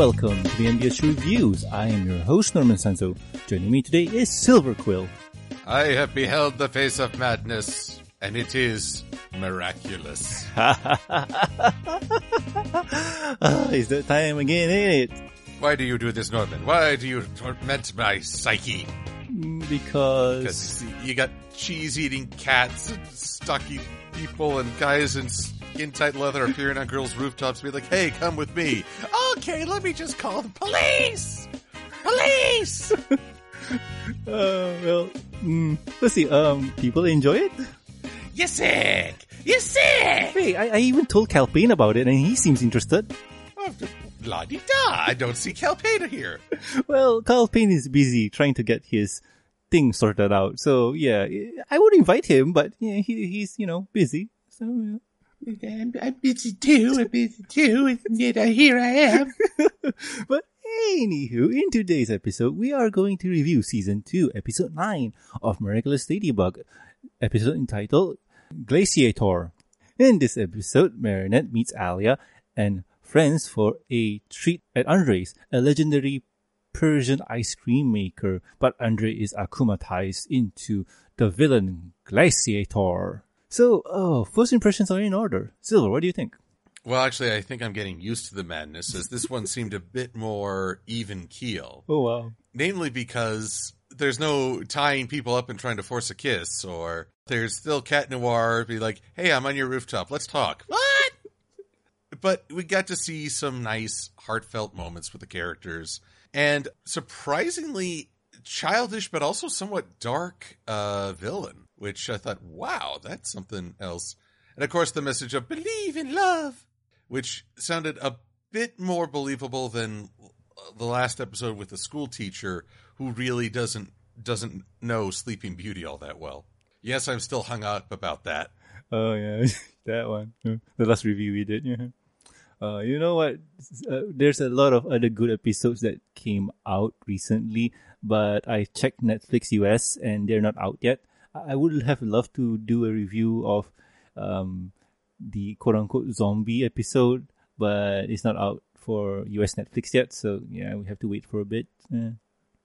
Welcome to the MBS Reviews. I am your host, Norman Sanzo. Joining me today is Silver Quill. I have beheld the face of madness, and it is miraculous. Ah, it's that time again, ain't it? Why do you do this, Norman? Why do you torment my psyche? Because Because you got cheese-eating cats, and stocky people, and guys in skin-tight leather appearing on girls' rooftops, be like, "Hey, come with me." Okay, let me just call the police. Police. uh, well, mm, let's see. Um, people enjoy it. You're sick? You're sick? Hey, I, I even told Calpane about it, and he seems interested. Oh, la di da! I don't see Calpena here. Well, Calpane is busy trying to get his thing sorted out. So yeah, I would invite him, but yeah, he, he's you know busy. So yeah. I'm, I'm busy too. I'm busy too. And yet here I am. But anywho, in today's episode, we are going to review season two, episode nine of Miraculous Ladybug, episode entitled Glaciator. In this episode, Marinette meets Alya and friends for a treat at Andre's, a legendary Parisian ice cream maker, but Andre is akumatized into the villain Glaciator. So, oh, first impressions are in order. Silver, what do you think? Well, actually, I think I'm getting used to the madness, as this one seemed a bit more even keel. Oh wow. Namely because there's no tying people up and trying to force a kiss, or there's still Cat Noir be like, hey, I'm on your rooftop, let's talk. What? But we got to see some nice, heartfelt moments with the characters, and surprisingly childish, but also somewhat dark uh, villain, which I thought, wow, that's something else. And of course, the message of believe in love, which sounded a bit more believable than the last episode with the school teacher who really doesn't doesn't know Sleeping Beauty all that well. Yes, I'm still hung up about that. Oh yeah, that one. The last review we did. Yeah. Uh, you know what? Uh, there's a lot of other good episodes that came out recently, but I checked Netflix US and they're not out yet. I would have loved to do a review of um, the quote unquote zombie episode, but it's not out for US Netflix yet. So yeah, we have to wait for a bit. Yeah.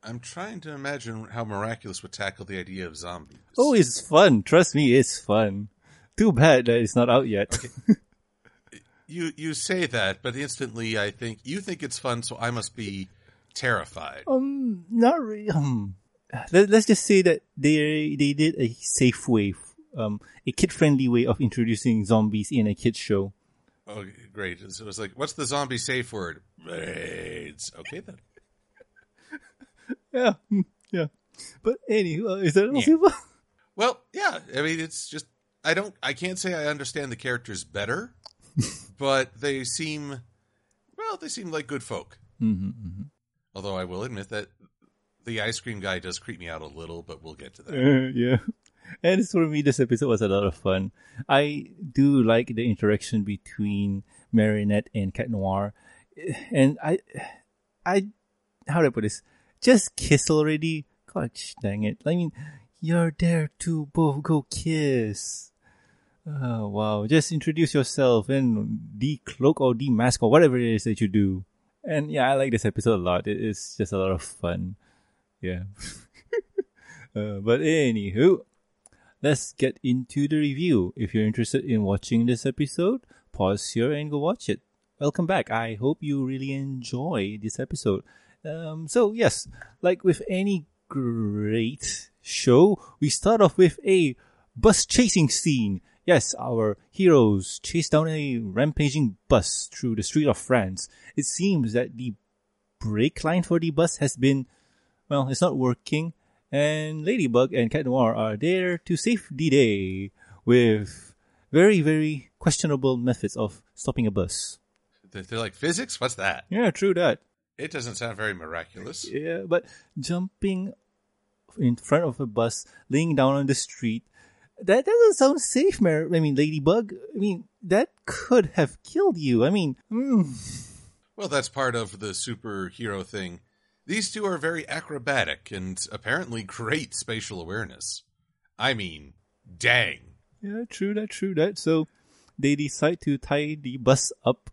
I'm trying to imagine how Miraculous would tackle the idea of zombies. Oh, it's fun. Trust me, it's fun. Too bad that it's not out yet. you you say that, but instantly I think you think it's fun, so I must be terrified. Um, not really. Um, let, let's just say that they they did a safe way, um, a kid friendly way of introducing zombies in a kids show. Oh, great! So it was like, what's the zombie safe word? Raids. Okay then. Yeah, mm, yeah. But anyway, uh, is that? Yeah. Well, yeah. I mean, it's just I don't. I can't say I understand the characters better, but they seem well. They seem like good folk. Mm-hmm, mm-hmm. Although I will admit that the ice cream guy does creep me out a little, but we'll get to that. Uh, yeah. And for me, this episode was a lot of fun. I do like the interaction between Marinette and Cat Noir, and I, I, how do I put this? Just kiss already. Gosh dang it! I mean, you're there to both go kiss. Oh wow! Just introduce yourself and decloak or demask or whatever it is that you do. And yeah, I like this episode a lot. It is just a lot of fun. Yeah. uh, but anywho, let's get into the review. If you're interested in watching this episode, pause here and go watch it. Welcome back. I hope you really enjoy this episode. Um, so yes, like with any great show, we start off with a bus chasing scene. Yes, our heroes chase down a rampaging bus through the street of France. It seems that the brake line for the bus has been, well, it's not working, and Ladybug and Cat Noir are there to save the day with very, very questionable methods of stopping a bus. They're like physics. What's that? Yeah, true that. It doesn't sound very miraculous. Yeah, but jumping in front of a bus, laying down on the street, that doesn't sound safe, Mar- I mean, Ladybug. I mean, that could have killed you. I mean, mm, Well, that's part of the superhero thing. These two are very acrobatic and apparently great spatial awareness. I mean, dang. yeah, true that, true that. So they decide to tie the bus up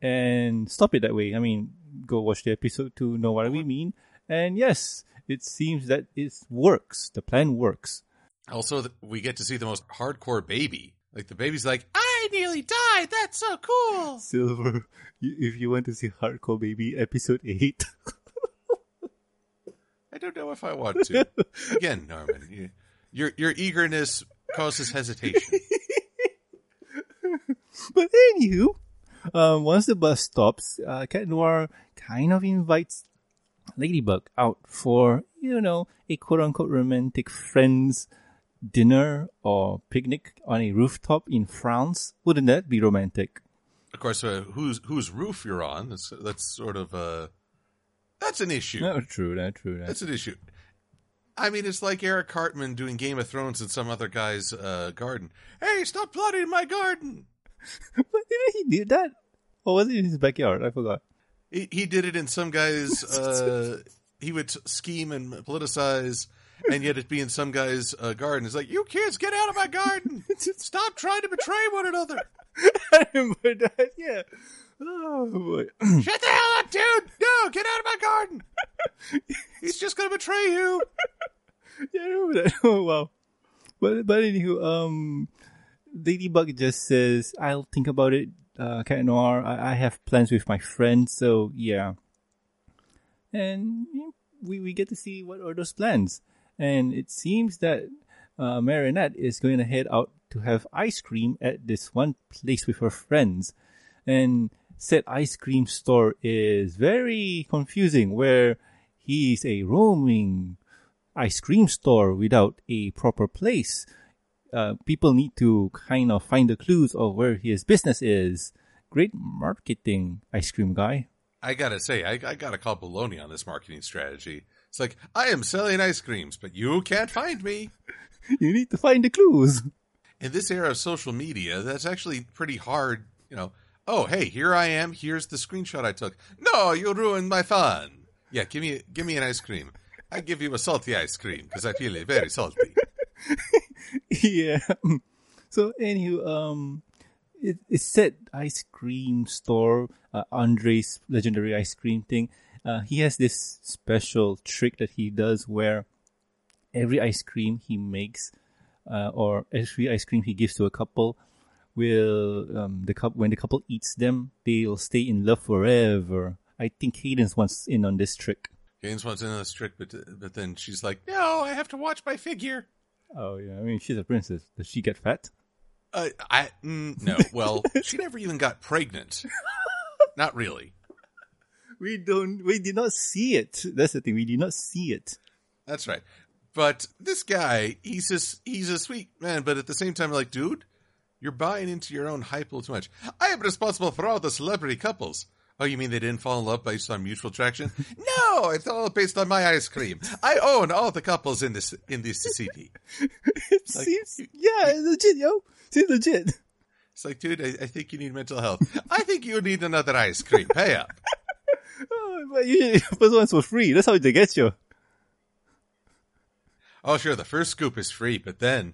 and stop it that way. I mean, go watch the episode to know what we mean. And yes, it seems that it works. The plan works. Also, we get to see the most hardcore baby. Like the baby's like, I nearly died. That's so cool. Silver, if you want to see Hardcore Baby episode 8, I don't know if I want to. Again, Norman, you, your your eagerness causes hesitation. But anywho, um, once the bus stops, uh, Cat Noir kind of invites Ladybug out for, you know, a quote unquote romantic friends dinner or picnic on a rooftop in France. Wouldn't that be romantic? Of course, uh, whose whose roof you're on? That's that's sort of uh, that's an issue. No, true, that, true, that. That's an issue. I mean, it's like Eric Cartman doing Game of Thrones in some other guy's uh, garden. Hey, stop plotting in my garden! But didn't he do that? Or was it in his backyard? I forgot. He, he did it in some guy's. Uh, he would scheme and politicize, and yet it be in some guy's uh, garden. It's like, you kids, get out of my garden! Stop trying to betray one another! I remember yeah. Oh, boy. Shut the hell up, dude! No, get out of my garden! He's just gonna betray you. yeah, I remember that. Oh, wow. But, but anywho, um, Ladybug just says, I'll think about it, uh, Cat Noir. I, I have plans with my friends, so yeah. And we, we get to see what are those plans. And it seems that uh, Marinette is going to head out to have ice cream at this one place with her friends. And said ice cream store is very confusing where he's a roaming ice cream store without a proper place. Uh, people need to kind of find the clues of where his business is. Great marketing, ice cream guy. I gotta say, I, I gotta call baloney on this marketing strategy. It's like, I am selling ice creams, but you can't find me. You need to find the clues. In this era of social media, that's actually pretty hard, you know. Oh, hey, here I am. Here's the screenshot I took. No, you ruined my fun. Yeah, give me give me an ice cream. I give you a salty ice cream because I feel it very salty. yeah. So anywho, um, it, it said ice cream store, uh, Andre's legendary ice cream thing. Uh, he has this special trick that he does where every ice cream he makes, uh, or every ice cream he gives to a couple, will um, the couple when the couple eats them, they'll stay in love forever. I think Cadance wants in on this trick. Gaines wants in on this trick, but but then she's like, "No, I have to watch my figure." Oh yeah, I mean she's a princess. Does she get fat? Uh, I mm, no. Well, she never even got pregnant. Not really. We don't. We did not see it. That's the thing. We did not see it. That's right. But this guy, he's just he's a sweet man, but at the same time, like, dude, you're buying into your own hype a little too much. I am responsible for all the celebrity couples. Oh, you mean they didn't fall in love based on mutual attraction? no, it's all based on my ice cream. I own all the couples in this in this city. It seems. Yeah, it's legit, yo. It's legit. It's like, dude, I, I think you need mental health. I think you need another ice cream. Pay up. Oh, but usually the first one's for free. That's how they get you. Oh, sure, the first scoop is free, but then,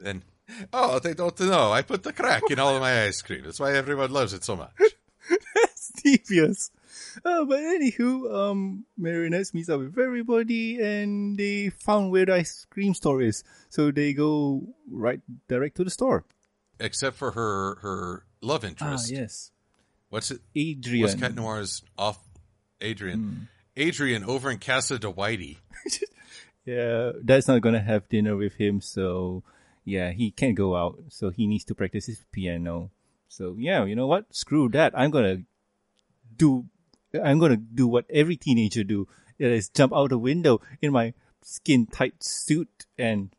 then, oh, they don't know. I put the crack in all of my ice cream. That's why everyone loves it so much. That's devious. Uh, but anywho, um, Marinette meets up with everybody and they found where the ice cream store is. So they go right direct to the store. Except for her her love Ah, interest. yes. What's it? Adrien. What's Cat Noir's off? Adrien. Hmm. Adrien over in Casa de Whitey. Yeah, Dad's not gonna have dinner with him, so yeah, he can't go out. So he needs to practice his piano. So yeah, you know what? Screw that. I'm gonna do. I'm gonna do what every teenager do. That is jump out a window in my skin tight suit and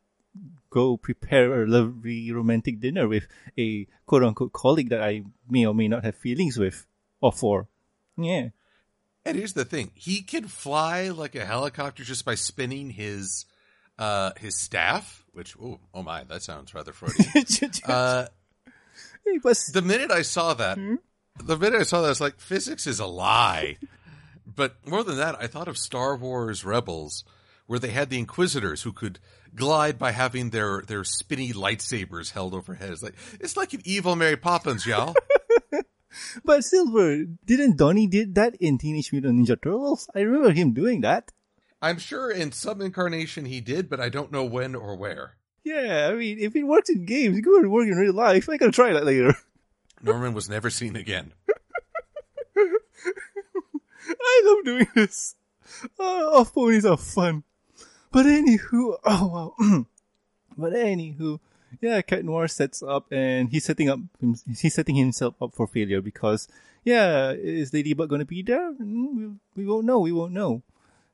go prepare a lovely romantic dinner with a quote unquote colleague that I may or may not have feelings with or for. Yeah. And here's the thing: he can fly like a helicopter just by spinning his uh his staff. Which oh oh my, that sounds rather Freudian. uh, but the minute I saw that, the minute I saw that, I was like, physics is a lie. But more than that, I thought of Star Wars Rebels, where they had the Inquisitors who could glide by having their their spinny lightsabers held overhead. It's like it's like an evil Mary Poppins, y'all. But Silver, didn't Donnie did that in Teenage Mutant Ninja Turtles? I remember him doing that. I'm sure in some incarnation he did, but I don't know when or where. Yeah, I mean, if it works in games, it could work in real life. I gotta try that later. Norman was never seen again. I love doing this. Oh, off ponies are fun. But anywho, oh wow. but anywho, yeah, Cat Noir sets up and he's setting up, he's setting himself up for failure because, yeah, is Ladybug gonna be there? Mm, We, we won't know, we won't know.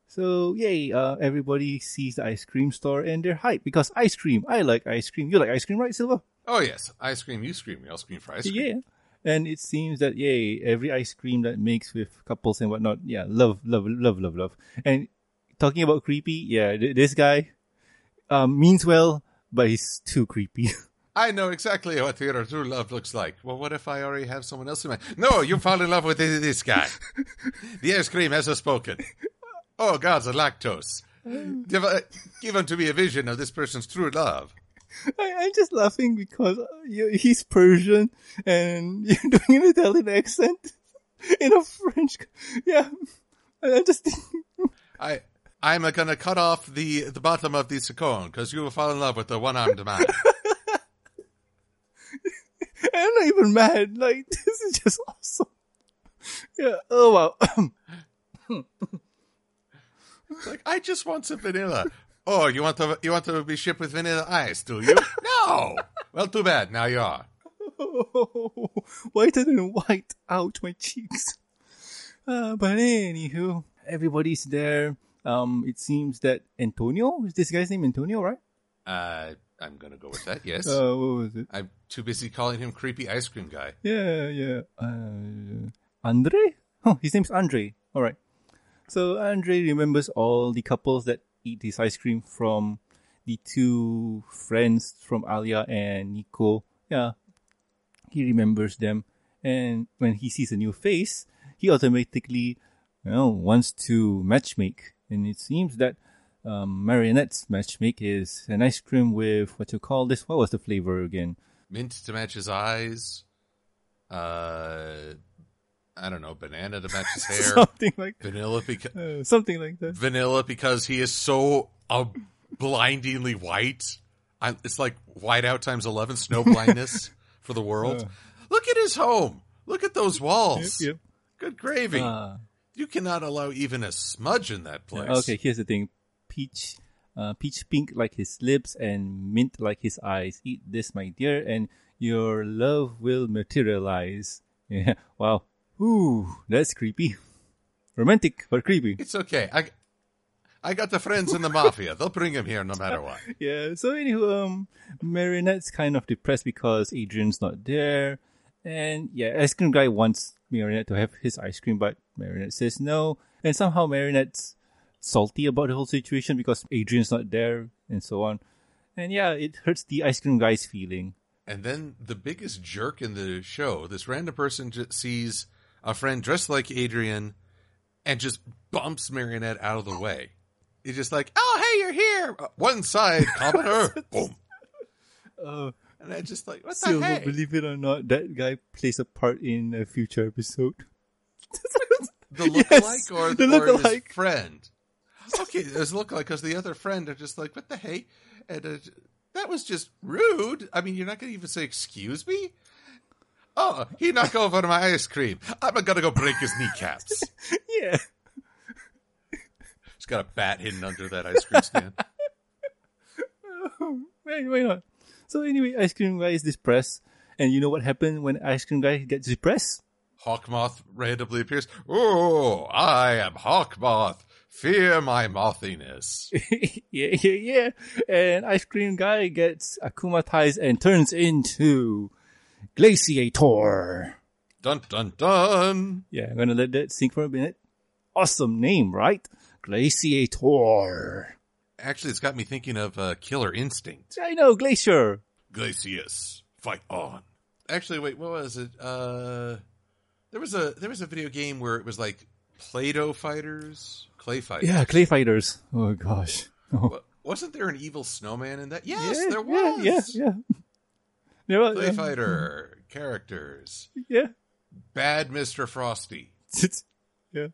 So, yay, uh, everybody sees the ice cream store and they're hyped because ice cream. I like ice cream. You like ice cream, right, Silva? Oh yes, ice cream. you scream, we all scream for ice cream. Yeah. And it seems that yay, every ice cream that makes with couples and whatnot, yeah, love, love, love, love, love. And talking about creepy, yeah, th- this guy um, means well, but he's too creepy. I know exactly what your true love looks like. Well, what if I already have someone else in mind? No, you fall in love with this guy. the ice cream has spoken. Oh, gods, the lactose. Give, uh, unto me a vision of this person's true love. I, I'm just laughing because uh, you, he's Parisian and you're doing an Italian accent in a French. Yeah, I I'm just I I'm uh, gonna cut off the the bottom of the cone because you will fall in love with the one armed man. I'm not even mad. Like this is just awesome. Yeah. Oh wow. like I just want some vanilla. Oh, you want to you want to be shipped with vanilla ice, do you? no. Well, too bad. Now you are. whiter than white out my cheeks. Uh, but anywho, everybody's there. Um, it seems that Antonio is this guy's name Antonio, right? Uh, I'm gonna go with that. Yes. Uh, what was it? I'm too busy calling him creepy ice cream guy. Yeah, yeah. Uh, Andre? Oh, his name's Andre. All right. So Andre remembers all the couples that eat his ice cream from the two friends from Alya and Nico. Yeah, he remembers them, and when he sees a new face, he automatically, you know, wants to matchmake. And it seems that um, Marinette's matchmake is an ice cream with what you call this. What was the flavor again? Mint to match his eyes. Uh, I don't know. Banana to match his hair. something like vanilla because uh, something like that. vanilla because he is so uh, blindingly white. I, it's like whiteout times eleven, snow blindness for the world. Uh. Look at his home. Look at those walls. Yep. Good gravy. You cannot allow even a smudge in that place. Okay, here's the thing. Peach, uh, peach pink like his lips and mint like his eyes. Eat this, my dear, and your love will materialize. Yeah. Wow. Ooh, that's creepy. Romantic, but creepy. It's okay. I, I got the friends in the mafia. They'll bring him here no matter what. Yeah. So anywho, um, Marinette's kind of depressed because Adrien's not there, and yeah, ice cream guy wants Marinette to have his ice cream, but Marinette says no, and somehow Marinette's salty about the whole situation because Adrien's not there, and so on. And yeah, it hurts the ice cream guy's feeling. And then the biggest jerk in the show, this random person just sees a friend dressed like Adrien and just bumps Marinette out of the way. He's just like, oh, hey, you're here. Uh, One side, commoner. Boom. Uh, And I just like, what the Silver, heck? believe it or not, that guy plays a part in a future episode. The Yes, lookalike or, the or his lookalike. friend? Okay, there's lookalike because the other friend are just like, what the hey? And uh, that was just rude. I mean, you're not going to even say, excuse me? Oh, he knocked over my ice cream. I'm going to go break his kneecaps. yeah. He's got a bat hidden under that ice cream stand. Wait, why not? So anyway, ice cream guy is depressed, and you know what happened when ice cream guy gets depressed? Hawkmoth randomly appears. Oh, I am Hawkmoth. Fear my mothiness. yeah, yeah, yeah. And ice cream guy gets akumatized and turns into Glaciator. Dun dun dun. Yeah, I'm gonna let that sink for a minute. Awesome name, right? Glaciator. Actually, it's got me thinking of uh, Killer Instinct. I know, Glacier. Glacius, fight on. Actually, wait, what was it? Uh, there was a there was a video game where it was like Play-Doh fighters, clay fighters. Yeah, Clay Fighters. Oh gosh. Oh. Wasn't there an evil snowman in that? Yes, yeah, there was. Yeah, yeah, yeah. There was, Clay yeah. fighter characters. Yeah. bad Mr. Frosty. yeah.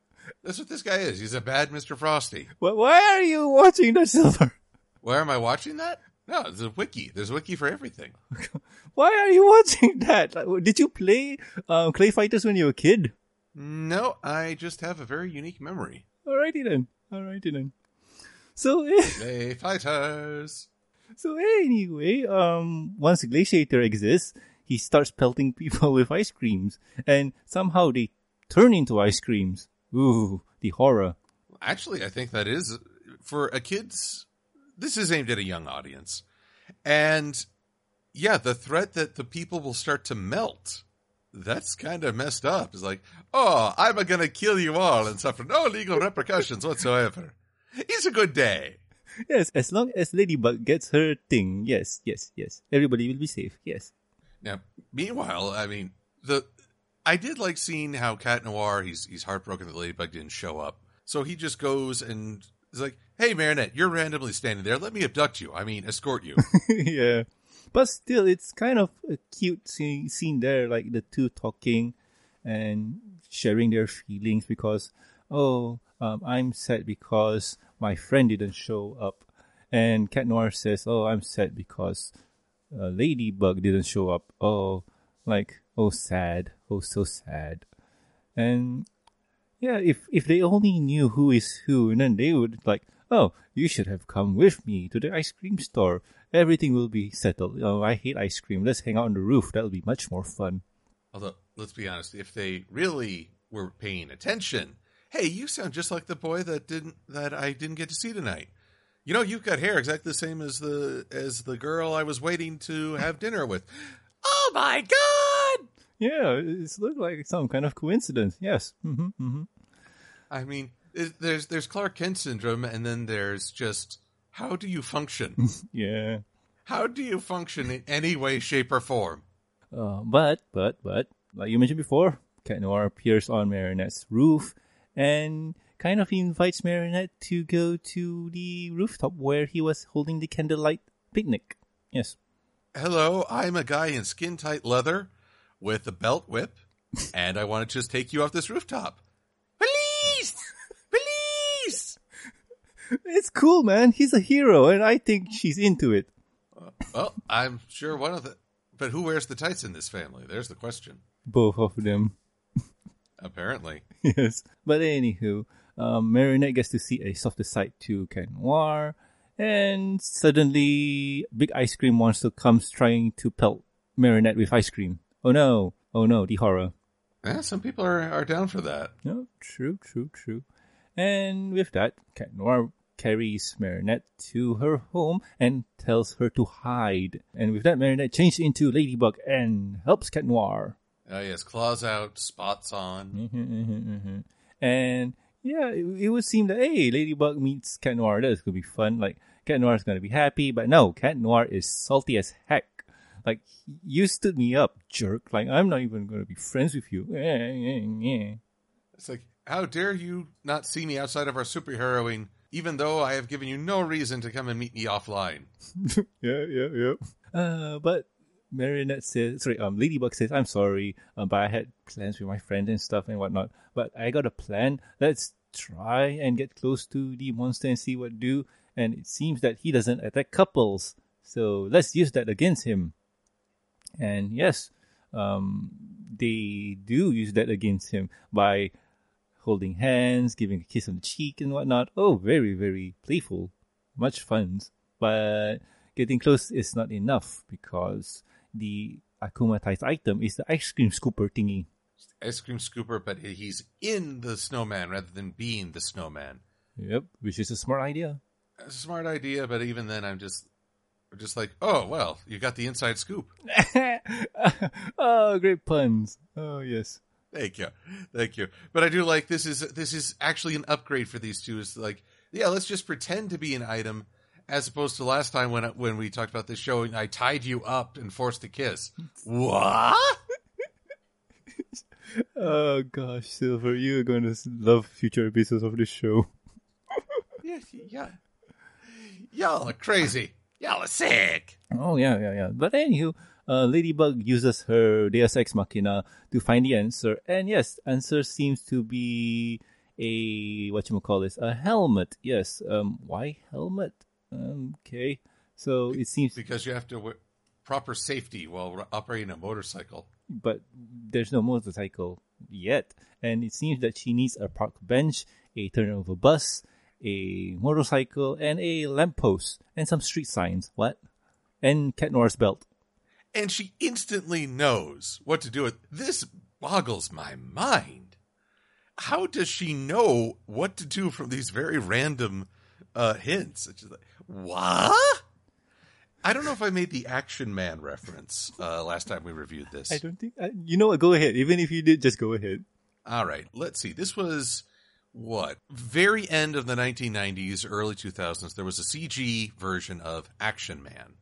That's what this guy is. He's a bad Mr. Frosty. Why, why are you watching the Silver? Why am I watching that? No, there's a wiki. There's a wiki for everything. Why are you watching that? Did you play um, Clay Fighters when you were a kid? No, I just have a very unique memory. Alrighty then. Alrighty then. So, Clay fighters. so anyway, um, once Glaciator exists, he starts pelting people with ice creams, and somehow they turn into ice creams. Ooh, the horror. Actually, I think that is for a kid's. This is aimed at a young audience, and yeah, the threat that the people will start to melt. That's kind of messed up. It's like, oh, I'm gonna kill you all and suffer no legal repercussions whatsoever. It's a good day. Yes, as long as Ladybug gets her thing, yes, yes, yes, everybody will be safe. Yes. Now, meanwhile, I mean, the I did like seeing how Cat Noir he's he's heartbroken that Ladybug didn't show up, so he just goes and is like, "Hey, Marinette, you're randomly standing there. Let me abduct you. I mean, escort you." yeah. But still, it's kind of a cute scene, scene there, like the two talking and sharing their feelings because, oh, um, I'm sad because my friend didn't show up. And Cat Noir says, oh, I'm sad because uh, Ladybug didn't show up. Oh, like, oh, sad. Oh, so sad. And yeah, if, if they only knew who is who, and then they would like, oh, you should have come with me to the ice cream store. Everything will be settled. Oh, I hate ice cream. Let's hang out on the roof. That'll be much more fun. Although, let's be honest, if they really were paying attention, hey, you sound just like the boy that didn't that I didn't get to see tonight. You know, you've got hair exactly the same as the as the girl I was waiting to have dinner with. Oh my god! Yeah, it's looked like some kind of coincidence. Yes. hmm hmm I mean, it, there's there's Clark Kent syndrome, and then there's just how do you function? Yeah. how do you function in any way, shape, or form? Uh, but, but, but, like you mentioned before, Cat Noir appears on Marinette's roof and kind of invites Marinette to go to the rooftop where he was holding the candlelight picnic. Yes. Hello, I'm a guy in skin tight leather with a belt whip, and I want to just take you off this rooftop. Police! Police! It's cool, man. He's a hero, and I think she's into it. Well, I'm sure one of the. But who wears the tights in this family? There's the question. Both of them. Apparently. yes. But anywho, um, Marinette gets to see a softer side to Cat Noir, and suddenly, big ice cream monster comes trying to pelt Marinette with ice cream. Oh no! Oh no! The horror. Yeah, some people are, are down for that. No, true, true, true. And with that, Cat Noir carries Marinette to her home and tells her to hide. And with that, Marinette changes into Ladybug and helps Cat Noir. Oh, yes, claws out, spots on. Mm-hmm, And yeah, it, it would seem that hey, Ladybug meets Cat Noir. That's gonna be fun. Like Cat Noir is gonna be happy, but no, Cat Noir is salty as heck. Like you stood me up, jerk. Like I'm not even gonna be friends with you. It's like, how dare you not see me outside of our superheroing, even though I have given you no reason to come and meet me offline? yeah, yeah, yeah. Uh, but Marinette says, sorry, um, Ladybug says, I'm sorry, um, but I had plans with my friends and stuff and whatnot. But I got a plan. Let's try and get close to the monster and see what do. And it seems that he doesn't attack couples. So let's use that against him. And yes, um, they do use that against him by holding hands, giving a kiss on the cheek and whatnot. Oh, very, very playful. Much fun. But getting close is not enough because the akumatized item is the ice cream scooper thingy. Ice cream scooper, but he's in the snowman rather than being the snowman. Yep, which is a smart idea. It's a smart idea, but even then, I'm just, I'm just like, oh well, you got the inside scoop. oh, great puns. Oh, yes. Thank you, thank you. But I do like this is this is actually an upgrade for these two. Is like, yeah, let's just pretend to be an item, as opposed to last time when when we talked about this show, and I tied you up and forced a kiss. What? Oh, gosh, Silver, you're going to love future episodes of this show. yeah, yeah. Y'all are crazy. Y'all are sick. Oh, yeah, yeah, yeah. But anywho, uh, Ladybug uses her Deus Ex Machina to find the answer, and yes, answer seems to be a what you call this a helmet. Yes, um, why helmet? Um, okay, so it seems, Because you have to wear proper safety while r- operating a motorcycle. but there's no motorcycle yet, and it seems that she needs a park bench, a turnover bus, a motorcycle, and a lamppost, and some street signs. What? And Cat Noir's belt. And she instantly knows what to do with this boggles my mind. How does she know what to do from these very random uh, hints? It's just like, what? I don't know if I made the Action Man reference uh, last time we reviewed this. I don't think. I, you know what? Go ahead. Even if you did, just go ahead. All right, let's see. This was what? Very end of the 1990s, early 2000s. There was a CG version of Action Man,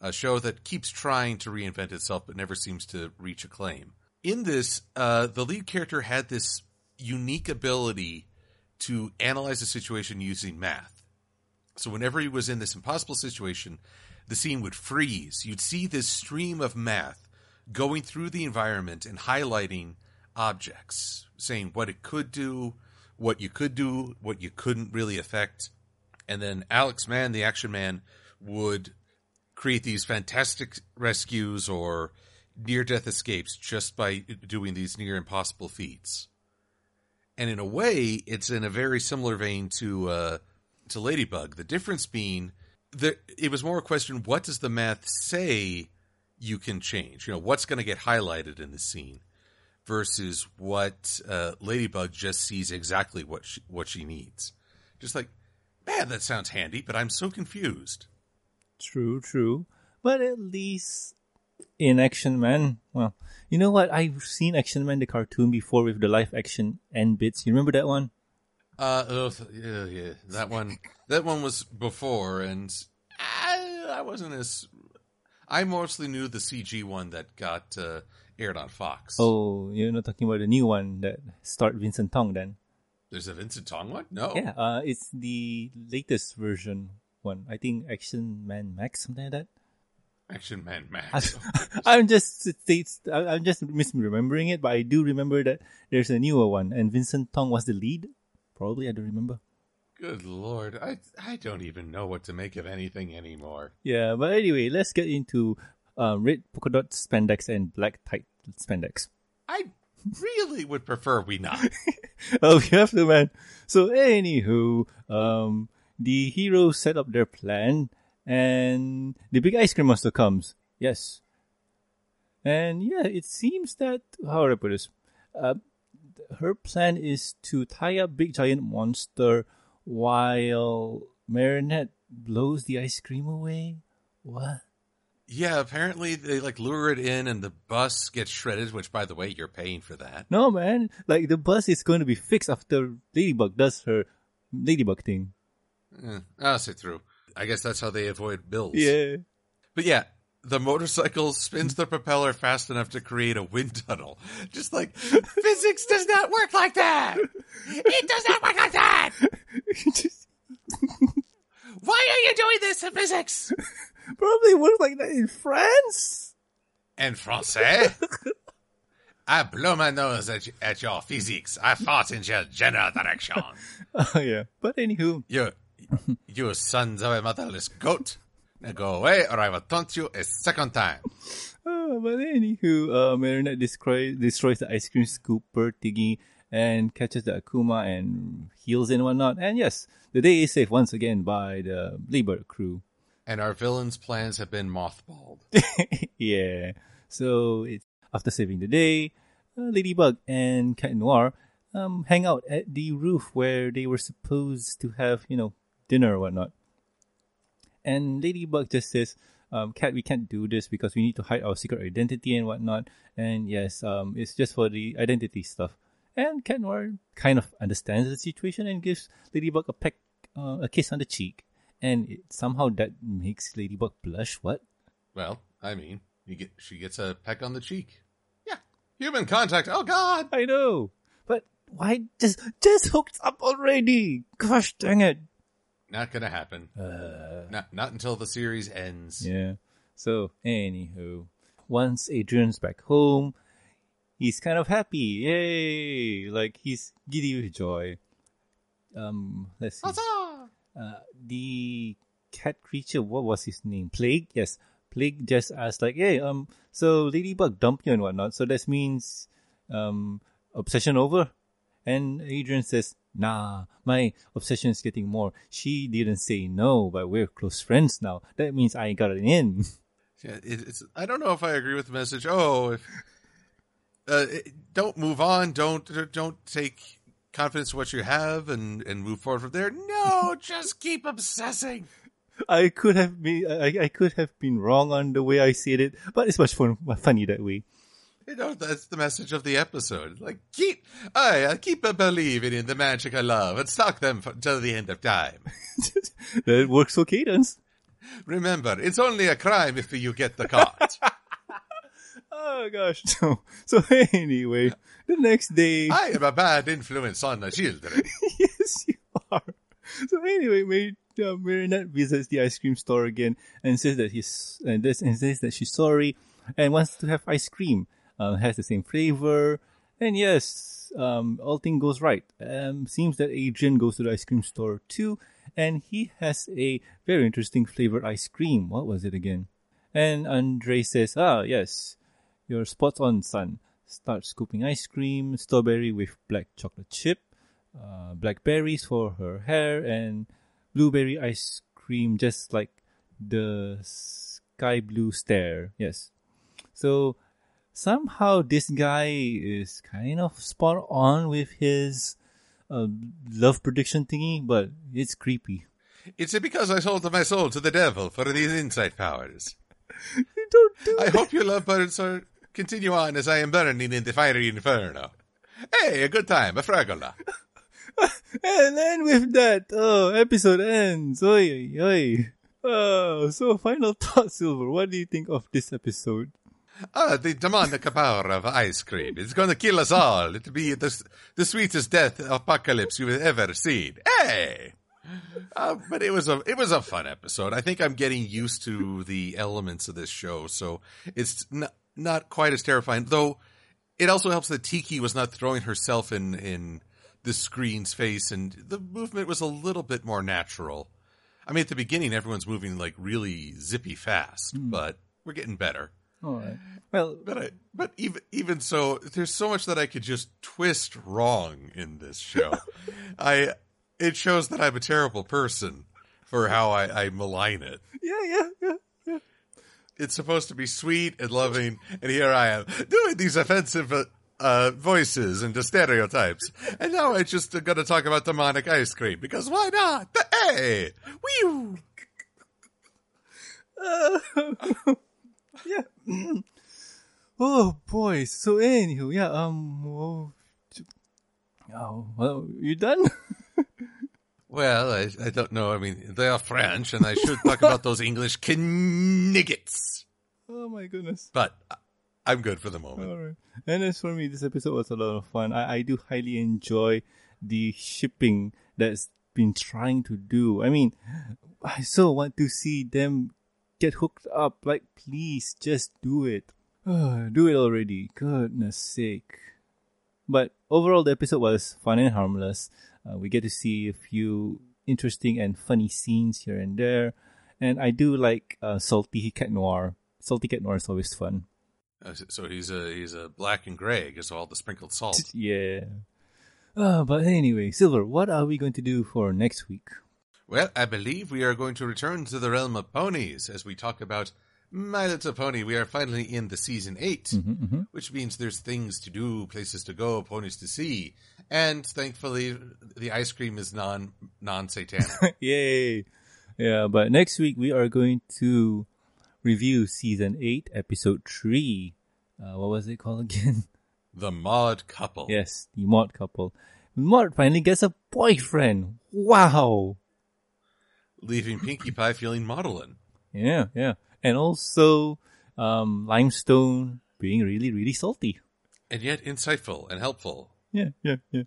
a show that keeps trying to reinvent itself but never seems to reach acclaim. In this, uh, the lead character had this unique ability to analyze a situation using math. So whenever he was in this impossible situation, the scene would freeze. You'd see this stream of math going through the environment and highlighting objects, saying what it could do, what you could do, what you couldn't really affect. And then Alex Mann, the action man, would create these fantastic rescues or near death escapes just by doing these near impossible feats. And in a way, it's in a very similar vein to uh, to Ladybug. The difference being that it was more a question: what does the math say you can change? You know, what's going to get highlighted in the scene versus what uh, Ladybug just sees exactly what she, what she needs. Just like, man, that sounds handy, but I'm so confused. True, true. But at least in Action Man, well, you know what? I've seen Action Man the cartoon before with the live action end bits. You remember that one? Uh, oh, yeah, yeah, that one, that one was before, and I, I wasn't as. I mostly knew the CG one that got uh, aired on Fox. Oh, you're not talking about the new one that starred Vincent Tong then? there's a Vincent Tong one. No, Yeah, uh, it's the latest version one. I think Action Man Max, something like that. Action Man Max. I'm just states. I'm just misremembering it, but I do remember that there's a newer one, and Vincent Tong was the lead. Probably, I don't remember. Good lord, I I don't even know what to make of anything anymore. Yeah, but anyway, let's get into um, red polka dot spandex and black tight spandex. I really would prefer we not. oh, you have to, man. So, anywho, um, the heroes set up their plan, and the big ice cream monster comes. Yes. And yeah, it seems that, how do I put this? Uh, her plan is to tie up big giant monster while Marinette blows the ice cream away. What? Yeah, apparently they like lure it in and the bus gets shredded, which by the way, you're paying for that. No, man. Like the bus is going to be fixed after Ladybug does her Ladybug thing. Eh, I'll sit through. I guess that's how they avoid bills. Yeah. But yeah, the motorcycle spins the propeller fast enough to create a wind tunnel. Just like physics does not work like that. It does not work like that. Why are you doing this in physics? Probably works like that in France. En français? I blow my nose at, at your physics. I fart in your general direction. Oh yeah. But anywho, You, you sons of a motherless goat. Now go away or I will taunt you a second time. uh, but anywho, uh, Marinette destroys destroys the ice cream scooper thingy and catches the Akuma and heals and whatnot. And yes, the day is saved once again by the Labor crew. And our villain's plans have been mothballed. yeah. So it's after saving the day, uh, Ladybug and Cat Noir um, hang out at the roof where they were supposed to have, you know, dinner or whatnot. And Ladybug just says, um, Cat, we can't do this because we need to hide our secret identity and whatnot. And yes, um, it's just for the identity stuff. And Cat Noir kind of understands the situation and gives Ladybug a peck, uh, a kiss on the cheek. And it, somehow that makes Ladybug blush. What? Well, I mean, you get she gets a peck on the cheek. Yeah, human contact. Oh God! I know, but why just just hooked up already? Gosh dang it! Not gonna happen. Uh, Not not until the series ends. yeah. So anywho, once Adrien's back home, he's kind of happy. Yay! Like he's giddy with joy. Um, let's see. Uh, the cat creature, what was his name? Plagg? Yes. Plagg just asked like, hey, um, so Ladybug dumped you and whatnot. So that means, um, obsession over? And Adrien says, nah, my obsession is getting more. She didn't say no, but we're close friends now. That means I got it in. Yeah, it's. I don't know if I agree with the message. Oh, if, uh, don't move on. Don't don't take confidence in what you have and and move forward from there. No, just keep obsessing. I could have been, I, I could have been wrong on the way I said it, but it's much fun, funny that way. You know, that's the message of the episode. Like keep, I keep believing in the magic I love and stalk them for, till the end of time. that works for Cadance. Remember, it's only a crime if you get the caught. Oh gosh. So, so anyway, the next day. I am a bad influence on the children. yes, you are. So anyway, Mar- uh, Marinette visits the ice cream store again and says that he's and, this, and says that she's sorry and wants to have ice cream. Uh, has the same flavor, and yes, um, all thing goes right. Um, seems that Adrien goes to the ice cream store too, and he has a very interesting flavored ice cream. What was it again? And Andre says, "Ah, yes, you're spot on, son. Start scooping ice cream, strawberry with black chocolate chip." uh, blackberries for her hair and blueberry ice cream, just like the sky blue stare. Yes. So somehow this guy is kind of spot on with his uh, love prediction thingy, but it's creepy. It's because I sold my soul to the devil for these insight powers. You don't do I hope your love birds are continue on as I am burning in the fiery inferno. Hey, a good time, a fragola. And then with that, oh, episode ends. Oi, oi, oi. Oh, so final thought, Silver. What do you think of this episode? Ah, the demonic power of ice cream. It's going to kill us all. It'll be the, the sweetest death apocalypse you've ever seen. Hey! Uh, but it was a it was a fun episode. I think I'm getting used to the elements of this show, so it's not not quite as terrifying. Though it also helps that Tikki was not throwing herself in in the screen's face, and the movement was a little bit more natural. I mean, at the beginning, everyone's moving like really zippy fast, hmm. but we're getting better. All right. Well, But I, but even even so, there's so much that I could just twist wrong in this show. I it shows that I'm a terrible person for how I, I malign it. yeah, yeah, yeah. It's supposed to be sweet and loving, and here I am doing these offensive uh, uh, voices and stereotypes. And now I just got to talk about demonic ice cream because why not? Hey, wee yeah. oh boy. So anywho, yeah. Um. Oh, oh well, you done? Well, I, I don't know. I mean, they are French, and I should talk about those English kniggets. oh my goodness. But I- I'm good for the moment. All right. And as for me, this episode was a lot of fun. I, I do highly enjoy the shipping that's been trying to do. I mean, I so want to see them get hooked up. Like, please, just do it. do it already. Goodness sake. But overall, the episode was fun and harmless. Uh, we get to see a few interesting and funny scenes here and there. And I do like uh, Salty Cat Noir. Salty Cat Noir is always fun. Uh, So he's a he's a black and gray, I guess all the sprinkled salt. Yeah. Uh, but anyway, Silver, what are we going to do for next week? Well, I believe we are going to return to the realm of ponies as we talk about My Little Pony. We are finally in the season 8 Mm-hmm, which means there's things to do, places to go, ponies to see, and thankfully the ice cream is non non satanic. Yay! Yeah, but next week we are going to review season 8, episode 3. Uh, what was it called again? the Maud couple. yes, the Maud couple. Maud finally gets a boyfriend. Wow! leaving Pinkie Pie feeling maudlin. Yeah, yeah. And also, um, Limestone being really, really salty. and yet insightful and helpful, Yeah, yeah, yeah.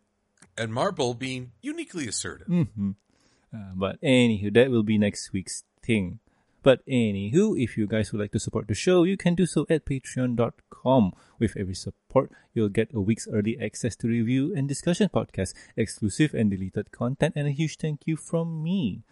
and Marble being uniquely assertive. hmm Uh, but anywho, that will be next week's thing. But anywho, if you guys would like to support the show, you can do so at patreon.com. With every support, you'll get a week's early access to review and discussion podcasts, exclusive and deleted content, and a huge thank you from me.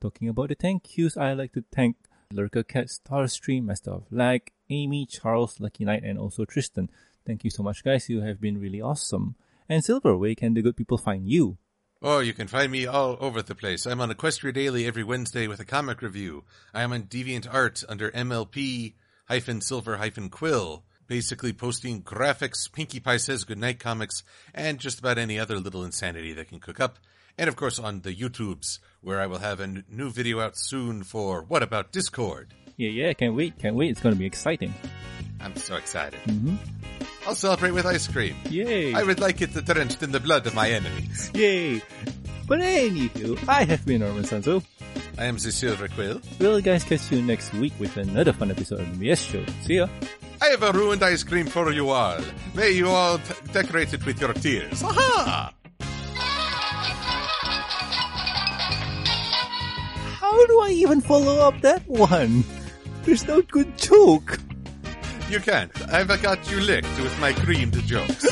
Talking about the thank yous, I like to thank Lurker Cat, Starstream, Master of Lag, Amy, Charles, Lucky Knight, and also Tristan. Thank you so much, guys. You have been really awesome. And Silver, where can the good people find you? Oh, you can find me all over the place. I'm on Equestria Daily every Wednesday with a comic review. I am on Deviant Art under MLP hyphen silver hyphen quill, basically posting graphics, Pinkie Pie says goodnight comics, and just about any other little insanity that can cook up. And of course on the YouTubes, where I will have a n- new video out soon for What About Discord? Yeah, yeah, can't wait, can't wait. It's going to be exciting. I'm so excited. hmm I'll celebrate with ice cream. Yay! I would like it drenched in the blood of my enemies. Yay! But anywho, I have been Norman Sanzo. I am the Silver Quill. We'll guys catch you next week with another fun episode of the MBS Show. See ya! I have a ruined ice cream for you all. May you all t- decorate it with your tears. Aha! How do I even follow up that one? There's no good joke. You can't. I've got you licked with my creamed jokes.